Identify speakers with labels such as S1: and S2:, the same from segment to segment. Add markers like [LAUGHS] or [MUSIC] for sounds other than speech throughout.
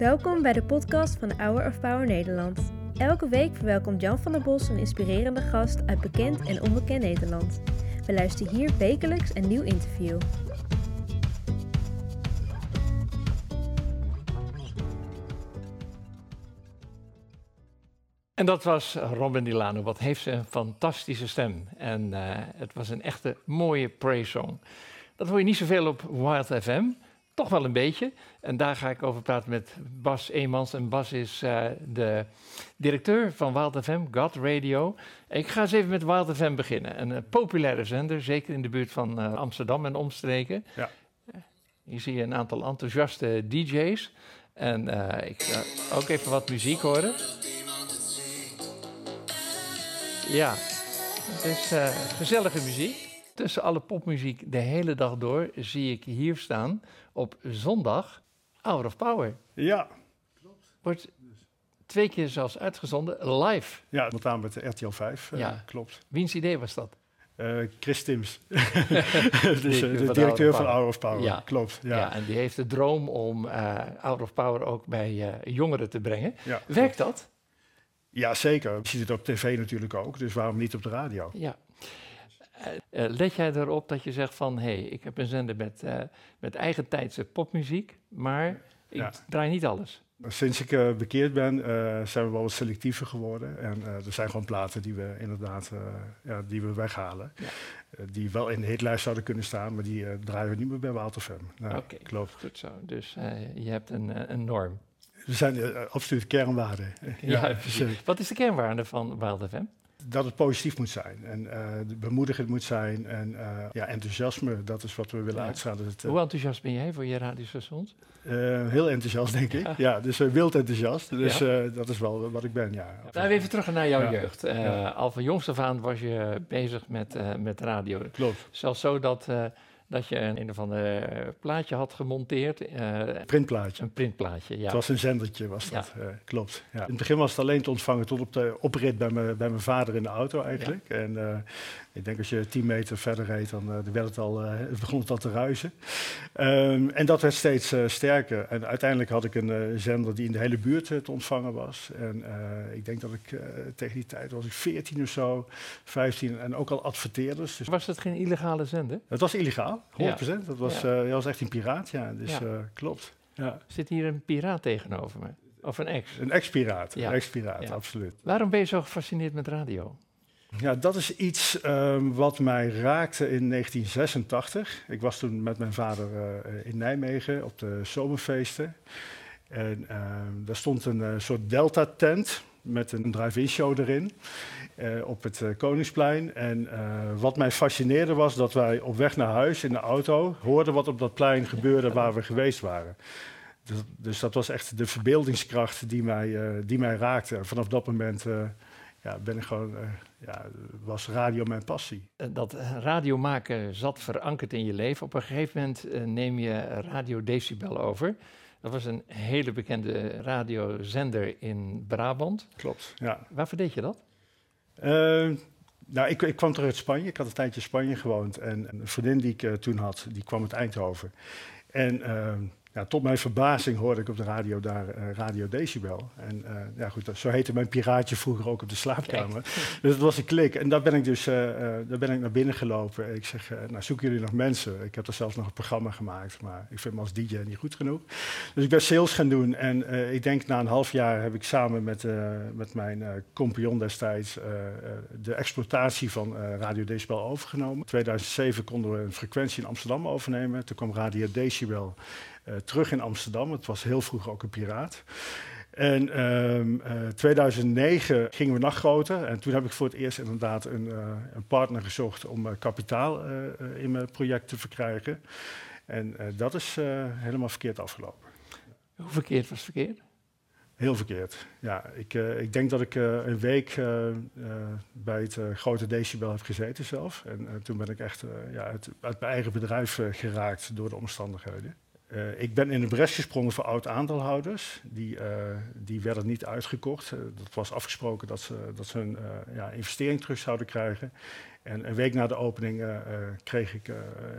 S1: Welkom bij de podcast van Hour of Power Nederland. Elke week verwelkomt Jan van der Bos een inspirerende gast uit bekend en onbekend Nederland. We luisteren hier wekelijks een nieuw interview.
S2: En dat was Robin Dilano. Wat heeft ze een fantastische stem. En uh, het was een echte mooie praise song. Dat hoor je niet zoveel op Wild FM. Toch wel een beetje. En daar ga ik over praten met Bas Eemans. En Bas is uh, de directeur van Wild FM, God Radio. Ik ga eens even met Wild FM beginnen. Een uh, populaire zender, zeker in de buurt van Amsterdam en omstreken. Ja. Hier zie je een aantal enthousiaste DJ's. En ik ga ook even wat muziek horen. Ja, het is gezellige muziek. Tussen alle popmuziek de hele dag door zie ik hier staan op zondag Hour of Power.
S3: Ja,
S2: klopt. Wordt twee keer zelfs uitgezonden, live.
S3: Ja, met name met de RTL 5,
S2: ja.
S3: Uh, klopt.
S2: Wiens idee was dat?
S3: Uh, Chris Tims, [LAUGHS] dus, uh, de directeur van Hour of Power,
S2: ja.
S3: klopt. Ja.
S2: ja, en die heeft de droom om uh, Hour of Power ook bij jongeren te brengen. Ja, Werkt dat?
S3: Ja, zeker. Je ziet het op tv natuurlijk ook, dus waarom niet op de radio?
S2: Ja. Uh, let jij erop dat je zegt van, hé, hey, ik heb een zender met, uh, met eigen tijdse popmuziek, maar ik ja. draai niet alles.
S3: Sinds ik uh, bekeerd ben, zijn we wel wat selectiever geworden. En er zijn gewoon platen die we inderdaad ja, die we weghalen. Ja. die wel in de hitlijst zouden kunnen staan, maar die draaien we niet meer bij Walter FM.
S2: Nou, Oké, okay, goed zo. Dus je hebt een, een norm.
S3: We zijn absoluut kernwaarden.
S2: Ja, ja precies. Wat is de kernwaarde van Wild FM?
S3: Dat het positief moet zijn en uh, bemoedigend moet zijn en uh, ja, enthousiasme, dat is wat we willen ja. uitstralen. Het,
S2: Hoe enthousiast ben jij voor je radiostations?
S3: heel enthousiast, denk ik. Ja, dus wild enthousiast. Dus dat is wel wat ik ben, ja.
S2: Nou, even terug naar jouw jeugd. Al van jongs af aan was je bezig met, met radio.
S3: Klopt.
S2: Zelfs zo dat dat je een, een of ander plaatje had gemonteerd.
S3: Uh, printplaatje.
S2: Een printplaatje, ja.
S3: Het was een zendertje, was dat. Ja. Uh, klopt. Ja. In het begin was het alleen te ontvangen tot op de oprit bij, me, bij mijn vader in de auto eigenlijk. Ja. En uh, ik denk als je 10 meter verder reed, dan werd het al, begon het al te ruisen. Um, en dat werd steeds sterker. En uiteindelijk had ik een zender die in de hele buurt te ontvangen was. En ik denk dat ik tegen die tijd was ik 14 of zo, 15 en ook al adverteerders.
S2: Dus was het geen illegale zender?
S3: Het was illegaal. 100%. Ja. Dat was, ja. Was echt een piraat, ja. Dus ja. Klopt. Ja.
S2: Zit hier een piraat tegenover me? Of een ex?
S3: Een ex-piraat, een ex-piraat, absoluut.
S2: Waarom ben je zo gefascineerd met radio?
S3: Ja, dat is iets um, wat mij raakte in 1986. Ik was toen met mijn vader uh, in Nijmegen op de zomerfeesten. En daar stond een soort Delta-tent met een drive-in show erin. Uh, op het uh, Koningsplein. En uh, wat mij fascineerde was dat wij op weg naar huis in de auto hoorden wat op dat plein gebeurde [LAUGHS] waar we geweest waren. Dus, dus dat was echt de verbeeldingskracht die mij, die mij raakte. En vanaf dat moment ja, ben ik gewoon, ja, was radio mijn passie.
S2: Dat radio maken zat verankerd in je leven. Op een gegeven moment neem je Radio Decibel over. Dat was een hele bekende radiozender in Brabant.
S3: Klopt, ja.
S2: Waarvoor deed je dat?
S3: Uh, nou, ik, ik, kwam terug uit Spanje. Ik had een tijdje in Spanje gewoond. En een vriendin die ik uh, toen had, die kwam uit Eindhoven. En uh, ja, tot mijn verbazing hoorde ik op de radio daar uh, Radio Decibel. En uh, ja, goed, zo heette mijn piraatje vroeger ook op de slaapkamer. Kijk. [LAUGHS] Dus dat was een klik. En daar ben ik dus uh, daar ben ik naar binnen gelopen. Ik zeg, nou zoeken jullie nog mensen? Ik heb er zelfs nog een programma gemaakt, maar ik vind me als DJ niet goed genoeg. Dus ik ben sales gaan doen. En ik denk na een half jaar heb ik samen met, met mijn compagnon destijds de exploitatie van Radio Decibel overgenomen. In 2007 konden we een frequentie in Amsterdam overnemen. Toen kwam Radio Decibel terug in Amsterdam. Het was heel vroeg ook een piraat. En um, uh, 2009 gingen we nog groter. En toen heb ik voor het eerst inderdaad een, uh, een partner gezocht om uh, kapitaal in mijn project te verkrijgen. En dat is helemaal verkeerd afgelopen.
S2: Hoe verkeerd was het verkeerd?
S3: Heel verkeerd. Ja, ik, ik denk dat ik een week bij het grote decibel heb gezeten zelf. En toen ben ik echt ja, uit, uit, mijn eigen bedrijf geraakt door de omstandigheden. Uh, ik ben in de bres gesprongen voor oud-aandeelhouders. Die, uh, die werden niet uitgekocht. Uh, dat was afgesproken dat ze, dat ze hun ja, investering terug zouden krijgen. En een week na de opening kreeg ik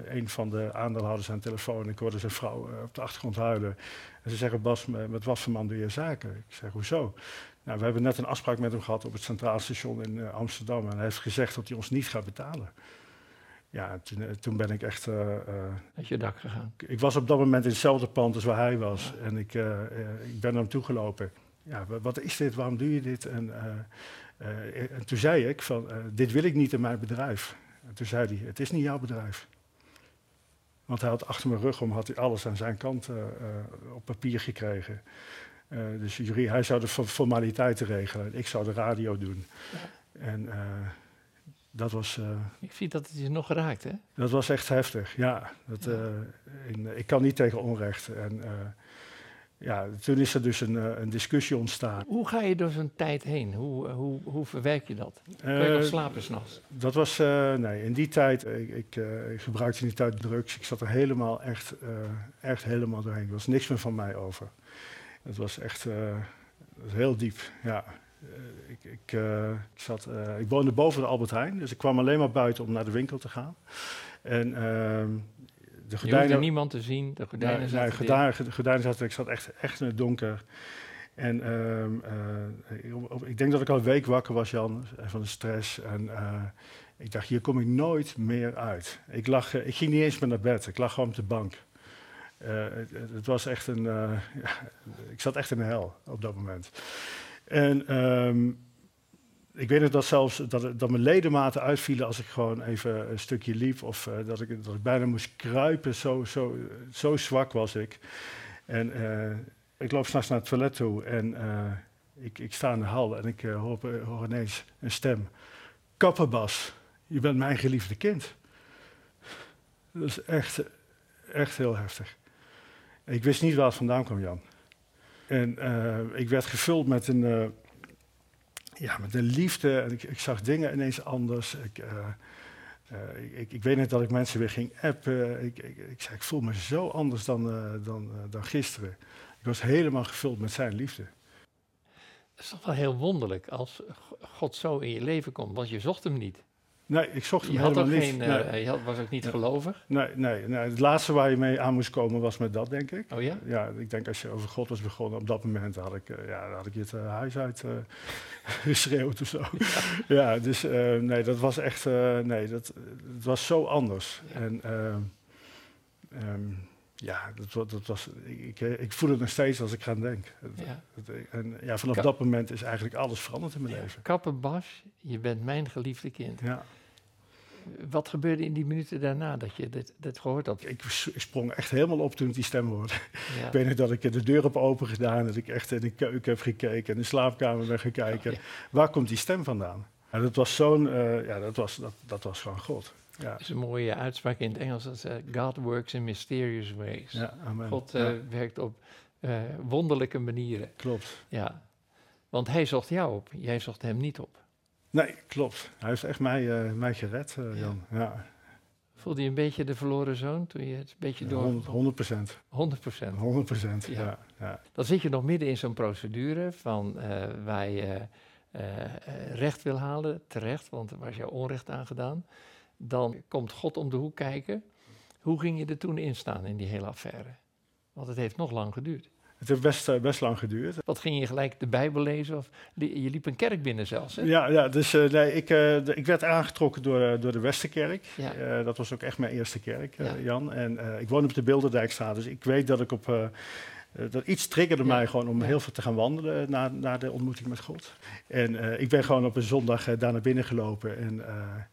S3: een van de aandeelhouders aan de telefoon. Ik hoorde zijn vrouw op de achtergrond huilen. En ze zeggen, Bas, met wat voor man doe je zaken? Ik zeg, hoezo? Nou, we hebben net een afspraak met hem gehad op het Centraal Station in Amsterdam. En hij heeft gezegd dat hij ons niet gaat betalen ja, toen, eh, toen, ben ik echt. Uh,
S2: Uit je dak gegaan?
S3: Ik was op dat moment in hetzelfde pand als waar hij was. En ik, uh, ik ben naar hem toegelopen. Ja, wat is dit? Waarom doe je dit? En, en toen zei ik: van, Dit wil ik niet in mijn bedrijf. En toen zei hij: Het is niet jouw bedrijf. Want hij had achter mijn rug om had hij alles aan zijn kant op papier gekregen. dus jury, hij zou de formaliteiten regelen. Ik zou de radio doen. Ja. En dat was... Uh,
S2: ik zie dat het je nog geraakt, hè?
S3: Dat was echt heftig, ja. Dat, ja. Uh, in, ik kan niet tegen onrecht. En uh, ja, toen is er dus een, een, discussie ontstaan.
S2: Hoe ga je door zo'n tijd heen? Hoe, hoe, hoe verwerk je dat? Kun je nog slapen s'nachts?
S3: Dat was... nee, in die tijd... Ik, ik, ik, gebruikte in die tijd drugs. Ik zat er helemaal echt, echt helemaal doorheen. Er was niks meer van mij over. Het was echt... heel diep, ja. Eh, ik, ik, uh, ik, zat, uh, ik woonde boven de Albert Heijn, dus ik kwam alleen maar buiten om naar de winkel te gaan. En uh,
S2: de gordijnen... niemand te zien, de gordijnen nee, zaten
S3: nee, de gordijnen zaten, ik zat echt, echt in het donker. En ehm, ik, ik, denk dat ik al een week wakker was, Jan, van de stress. En ik dacht, hier kom ik nooit meer uit. Ik, lag, ik ging niet eens meer naar bed, ik lag gewoon op de bank. Het, het, was echt een... ja, ik zat echt in de hel op dat moment. En um, ik weet nog dat zelfs dat, dat mijn ledematen uitvielen als ik gewoon even een stukje liep. Of uh, dat, ik, dat ik bijna moest kruipen, zo, zo, zo zwak was ik. En ik loop s'nachts naar het toilet toe en ik, ik sta in de hal en ik hoor, hoor, ineens een stem. Kapperbas, je bent mijn geliefde kind. Dat is echt, echt heel heftig. Ik wist niet waar het vandaan kwam, Jan. En uh, ik werd gevuld met een, uh, ja, met een liefde. En ik, ik, zag dingen ineens anders. Ik, uh, ik, ik, weet net dat ik mensen weer ging appen. Ik, ik, ik voel me zo anders dan, dan, dan gisteren. Ik was helemaal gevuld met zijn liefde.
S2: Het is toch wel heel wonderlijk als God zo in je leven komt, want je zocht hem niet.
S3: Nee, ik zocht hem je helemaal niet. Geen,
S2: nee. Je had, was ook niet gelovig?
S3: Nee, nee, nee, het laatste waar je mee aan moest komen was met dat, denk ik.
S2: Oh ja?
S3: Ja, ik denk als je over God was begonnen, op dat moment had ik, uh, ja, had ik je het uh, huis uit [LAUGHS] geschreeuwd of zo. Ja, [LAUGHS] ja dus nee, dat was echt, nee, dat, het was zo anders. Ja. En um, ja, dat, dat was, ik, ik, voel het nog steeds als ik ga denken. Ja. En ja, vanaf dat moment is eigenlijk alles veranderd in mijn ja. leven.
S2: Kappenbas, je bent mijn geliefde kind. Ja. Wat gebeurde in die minuten daarna dat je dit, dit gehoord had?
S3: Ik, sprong echt helemaal op toen ik die stem hoorde. Ja. Ik weet nog dat ik de deur heb open gedaan, dat ik echt in de keuken heb gekeken, in de slaapkamer ben gaan kijken. Waar komt die stem vandaan? Dat was zo'n, uh, ja, dat was, dat, dat was gewoon God.
S2: Ja. Dat is een mooie uitspraak in het Engels. Dat God works in mysterious ways. Ja, amen. God uh, ja. werkt op wonderlijke manieren.
S3: Klopt.
S2: Ja, want hij zocht jou op, jij zocht hem niet op.
S3: Nee, klopt. Hij heeft echt mij, uh, mij gered, uh, Jan. Ja. ja.
S2: Voelde je een beetje de verloren zoon toen je het een beetje door...
S3: 100 procent.
S2: 100 procent?
S3: 100 procent, ja. ja.
S2: Dan zit je nog midden in zo'n procedure van uh, waar je recht wil halen, terecht, want er was jou onrecht aangedaan. Dan komt God om de hoek kijken. Hoe ging je er toen in staan in die hele affaire? Want het heeft nog lang geduurd.
S3: Het heeft best, uh, best lang geduurd.
S2: Wat ging je gelijk de Bijbel lezen? Of je liep een kerk binnen zelfs? Hè?
S3: Ja, ja, dus uh, nee, ik, uh, de, ik werd aangetrokken door, door de Westerkerk. Ja. dat was ook echt mijn eerste kerk, ja. Jan. En ik woon op de Bilderdijkstraat, dus ik weet dat ik op. dat iets triggerde mij gewoon om heel veel te gaan wandelen na, na de ontmoeting met God. En ik ben gewoon op een zondag daar naar binnen gelopen. En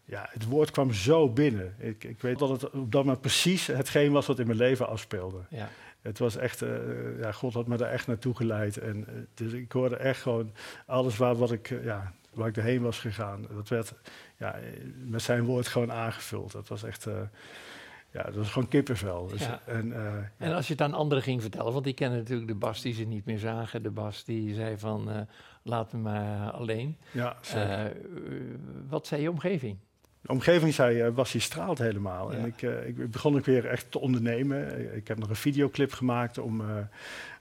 S3: ja, het woord kwam zo binnen. Ik, ik weet dat het op dat moment precies hetgeen was wat in mijn leven afspeelde. Ja het was echt, uh, ja, God had me daar echt naartoe geleid. En, uh, dus ik hoorde echt gewoon alles waar, wat ik, uh, ja, waar ik doorheen was gegaan. Dat werd ja, met zijn woord gewoon aangevuld. Dat was echt, ja, dat was gewoon kippenvel. Dus,
S2: ja. en, en, als je het aan anderen ging vertellen, want die kennen natuurlijk de Bas die ze niet meer zagen. De Bas die zei van, laat me maar alleen. Ja, wat zei je omgeving?
S3: De omgeving zei, uh, was hij straalt helemaal.
S2: Ja.
S3: En ik, uh, ik begon ook weer echt te ondernemen. Ik heb nog een videoclip gemaakt om, uh,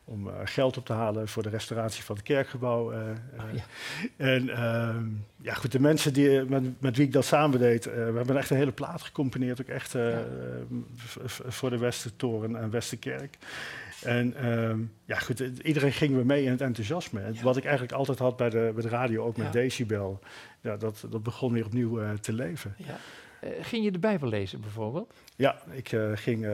S3: om geld op te halen voor de restauratie van het kerkgebouw.
S2: Oh, ja.
S3: En ehm, ja, goed, de mensen die, met, met wie ik dat samen deed, we hebben echt een hele plaat gecomponeerd, ook echt ja. voor de Westertoren en Westerkerk. En ehm, ja, goed, iedereen ging weer mee in het enthousiasme. Ja. Wat ik eigenlijk altijd had bij de, bij de radio, ook met ja. Decibel, ja, dat, dat begon weer opnieuw uh, te leven.
S2: Ja. Uh, ging je de Bijbel lezen bijvoorbeeld?
S3: Ja, ik uh, ging,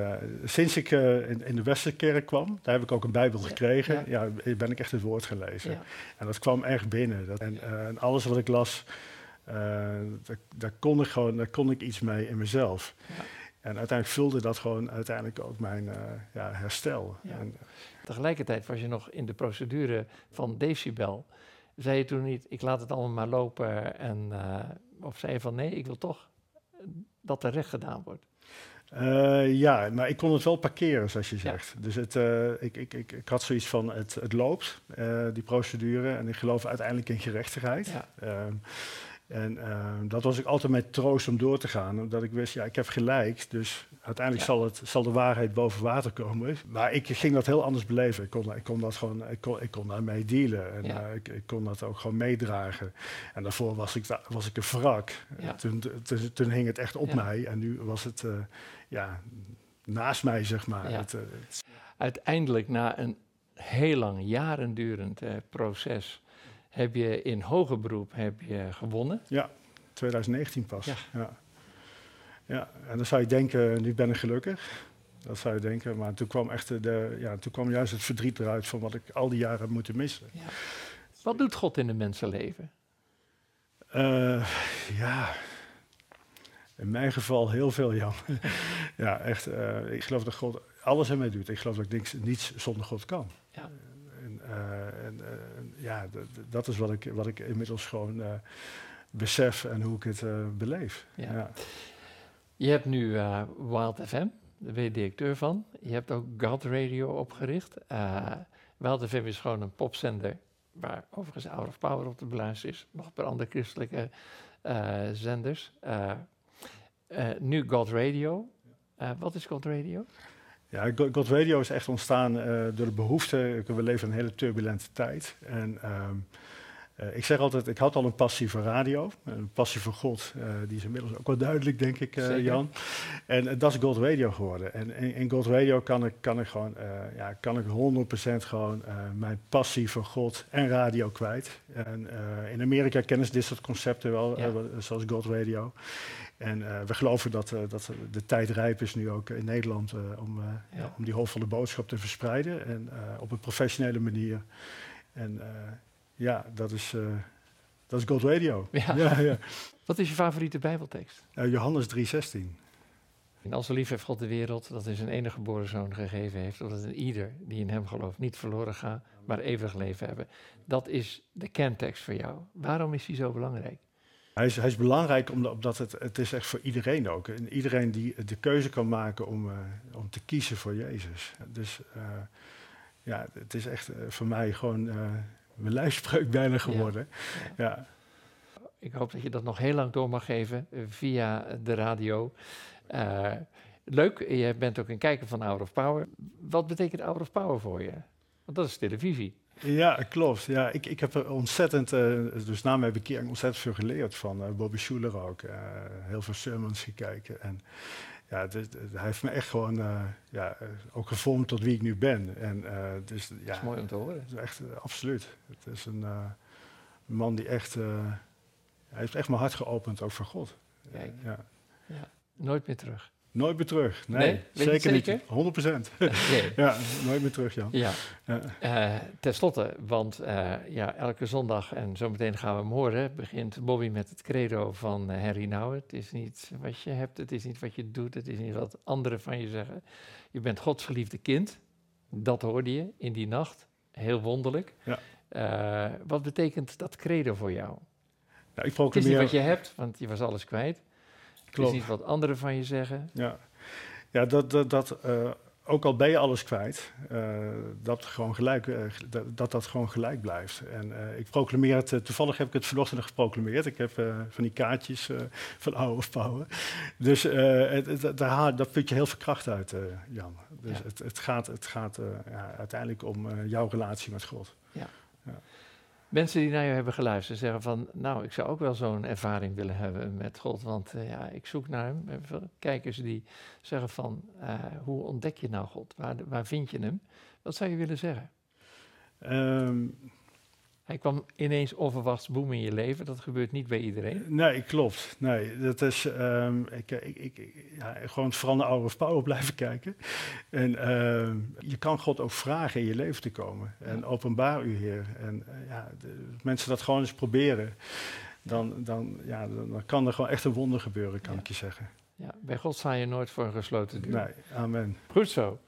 S3: sinds ik in, in, de Westerkerk kwam, daar heb ik ook een Bijbel gekregen, ja. ben ik echt het woord gaan lezen. En dat kwam erg binnen. Dat, en, en, alles wat ik las, daar, daar, kon ik gewoon, daar kon ik iets mee in mezelf. En uiteindelijk vulde dat gewoon uiteindelijk ook mijn uh, ja, herstel.
S2: Ja.
S3: En,
S2: Tegelijkertijd was je nog in de procedure van decibel. Zei je toen niet, ik laat het allemaal maar lopen? En, uh, of zei je van nee, ik wil toch dat er recht gedaan wordt?
S3: Uh, ja, maar ik kon het wel parkeren, zoals je zegt.
S2: Ja.
S3: Dus het, ik, ik, ik, ik, had zoiets van, het, het loopt, die procedure. En ik geloof uiteindelijk in gerechtigheid.
S2: Ja.
S3: Ehm, en uh, dat was ik altijd met troost om door te gaan. Omdat ik wist, ja, ik heb gelijk. Dus uiteindelijk ja. zal, het, zal de waarheid boven water komen. Maar ik ging dat heel anders beleven. Ik kon, ik kon dat gewoon, ik kon, ik kon daarmee dealen. En
S2: ja.
S3: uh, ik, ik, kon dat ook gewoon meedragen. En daarvoor was ik, was ik een wrak.
S2: Ja.
S3: Toen, toen, toen, hing het echt op mij. En nu was het, uh, ja, naast mij, zeg maar. Het, het
S2: Uiteindelijk, na een heel lang, jaren durend eh, proces heb je in hoger beroep heb je gewonnen.
S3: Ja, 2019 pas.
S2: Ja.
S3: ja. Ja. en dan zou je denken, nu ben ik gelukkig. Dat zou je denken, maar toen kwam, echt de, ja, toen kwam juist het verdriet eruit van wat ik al die jaren heb moeten missen.
S2: Ja. Wat doet God in een mensenleven?
S3: Uh, ja, in mijn geval heel veel, Jan. [LAUGHS] ja, echt. Uh, ik geloof dat God alles in mij doet. Ik geloof dat ik niks, niets zonder God kan.
S2: Ja.
S3: En, uh, en, ja, dat is wat ik, wat ik inmiddels gewoon uh, besef en hoe ik het beleef.
S2: Ja.
S3: Ja.
S2: Je hebt nu Wild FM, daar ben je directeur van. Je hebt ook God Radio opgericht. Wild FM is gewoon een popzender waar overigens Hour of Power op te beluisteren is. Nog een paar andere christelijke zenders. nu God Radio. wat is God Radio?
S3: Ja, God Radio is echt ontstaan uh, door de behoefte. We leven een hele turbulente tijd. En um, uh, ik zeg altijd, ik had al een passie voor radio. Een passie voor God. Uh, die is inmiddels ook wel duidelijk, denk ik, Jan. En dat is God Radio geworden. En in, God Radio kan ik, kan ik gewoon, ja, kan ik 100% gewoon mijn passie voor God en radio kwijt. En in Amerika kennen ze dit soort concepten wel,
S2: ja.
S3: zoals God Radio. En uh, we geloven dat, uh, dat de tijd rijp is nu ook in Nederland uh, om, ja. Ja, om die hoopvolle boodschap te verspreiden. En op een professionele manier. En ja, dat is, dat is God Radio. [LAUGHS]
S2: Ja.
S3: Ja,
S2: Wat is je favoriete Bijbeltekst?
S3: Johannes 3,16.
S2: En als zo lief heeft God de wereld, dat hij zijn enige geboren zoon gegeven heeft, zodat een ieder die in hem gelooft niet verloren gaat, maar eeuwig leven hebben. Dat is de kerntekst voor jou. Waarom is die zo belangrijk?
S3: Hij is, hij is belangrijk omdat het, het is echt voor iedereen ook. En iedereen die de keuze kan maken om, uh, om te kiezen voor Jezus. Dus uh, ja, het is echt uh, voor mij gewoon mijn lijfspreuk bijna geworden. Ja. ja.
S2: Ik hoop dat je dat nog heel lang door mag geven via de radio. leuk, je bent ook een kijker van Hour of Power. Wat betekent Hour of Power voor je? Want dat is televisie.
S3: Ja, klopt. Ja, ik, ik heb er ontzettend, uh, dus na mijn bekering, ontzettend veel geleerd van uh, Bobby Schuler ook. Uh, heel veel sermons gekeken. En ja, hij heeft me echt gewoon ja, ook gevormd tot wie ik nu ben. En, dus, ja,
S2: dat is mooi om te horen.
S3: Echt, absoluut. Het is een man die echt, hij heeft echt mijn hart geopend, ook voor God. Ja.
S2: ja. Nooit meer terug.
S3: Nooit meer terug. Nee,
S2: nee
S3: zeker,
S2: zeker,
S3: niet. 100 procent. [LAUGHS]
S2: Okay. [LAUGHS]
S3: ja, nooit meer terug, Jan.
S2: Ja. ja. Uh, ten slotte, want uh, ja, elke zondag, en zometeen gaan we hem horen, begint Bobby met het credo van uh, Harry Nouwen. Het is niet wat je hebt, het is niet wat je doet, het is niet wat anderen van je zeggen. Je bent Gods geliefde kind. Dat hoorde je in die nacht. Heel wonderlijk.
S3: Ja.
S2: wat betekent dat credo voor jou?
S3: Ja, ik
S2: het is niet wat je hebt, want je was alles kwijt.
S3: Klopt.
S2: Het is niet wat anderen van je zeggen.
S3: Ja, ja dat, dat, dat uh, ook al ben je alles kwijt, uh, dat, gewoon gelijk, uh, dat dat gewoon gelijk blijft. En ik proclameer het, toevallig heb ik het vanochtend geproclameerd. Ik heb van die kaartjes [LAUGHS] van oude of power. Dus het, het, daar, daar put je heel veel kracht uit, Jan. Dus ja. het, het, gaat, het gaat ja, uiteindelijk om jouw relatie met God.
S2: Ja. Mensen die naar jou hebben geluisterd zeggen van, nou, ik zou ook wel zo'n ervaring willen hebben met God, want uh, ja, ik zoek naar hem. Kijkers die zeggen van, uh, hoe ontdek je nou God? Waar, waar vind je hem? Wat zou je willen zeggen? Um, hij kwam ineens onverwachts boem in je leven. Dat gebeurt niet bij iedereen.
S3: Nee, klopt. Nee, dat is um, ik, ik, ik, ja, gewoon vooral naar Hour of Power blijven kijken. En uh, je kan God ook vragen in je leven te komen. En ja. openbaar u, Heer. En uh, ja, de, mensen dat gewoon eens proberen. Dan, dan, ja, dan, dan, kan er gewoon echt een wonder gebeuren, kan
S2: ja.
S3: ik je zeggen.
S2: Ja, bij God sta je nooit voor een gesloten deur.
S3: Nee, amen.
S2: Goed zo.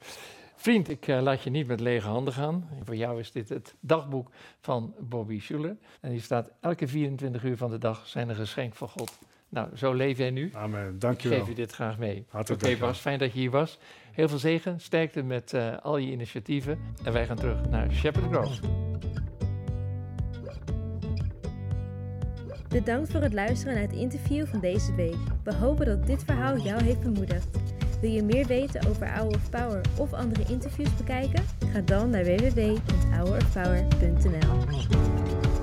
S2: Vriend, ik uh, laat je niet met lege handen gaan. Voor jou is dit het dagboek van Bobby Schuller. En hier staat elke 24 uur van de dag zijn een geschenk van God. Nou, zo leef jij nu.
S3: Amen, dankjewel.
S2: Ik geef je dit graag mee.
S3: Oké
S2: okay, Bas, fijn dat je hier was. Heel veel zegen, sterkte met uh, al je initiatieven. En wij gaan terug naar Shepherd Grove.
S1: Bedankt voor het luisteren naar het interview van deze week. We hopen dat dit verhaal jou heeft bemoedigd. Wil je meer weten over Hour of Power of andere interviews bekijken? Ga dan naar www.hourofpower.nl.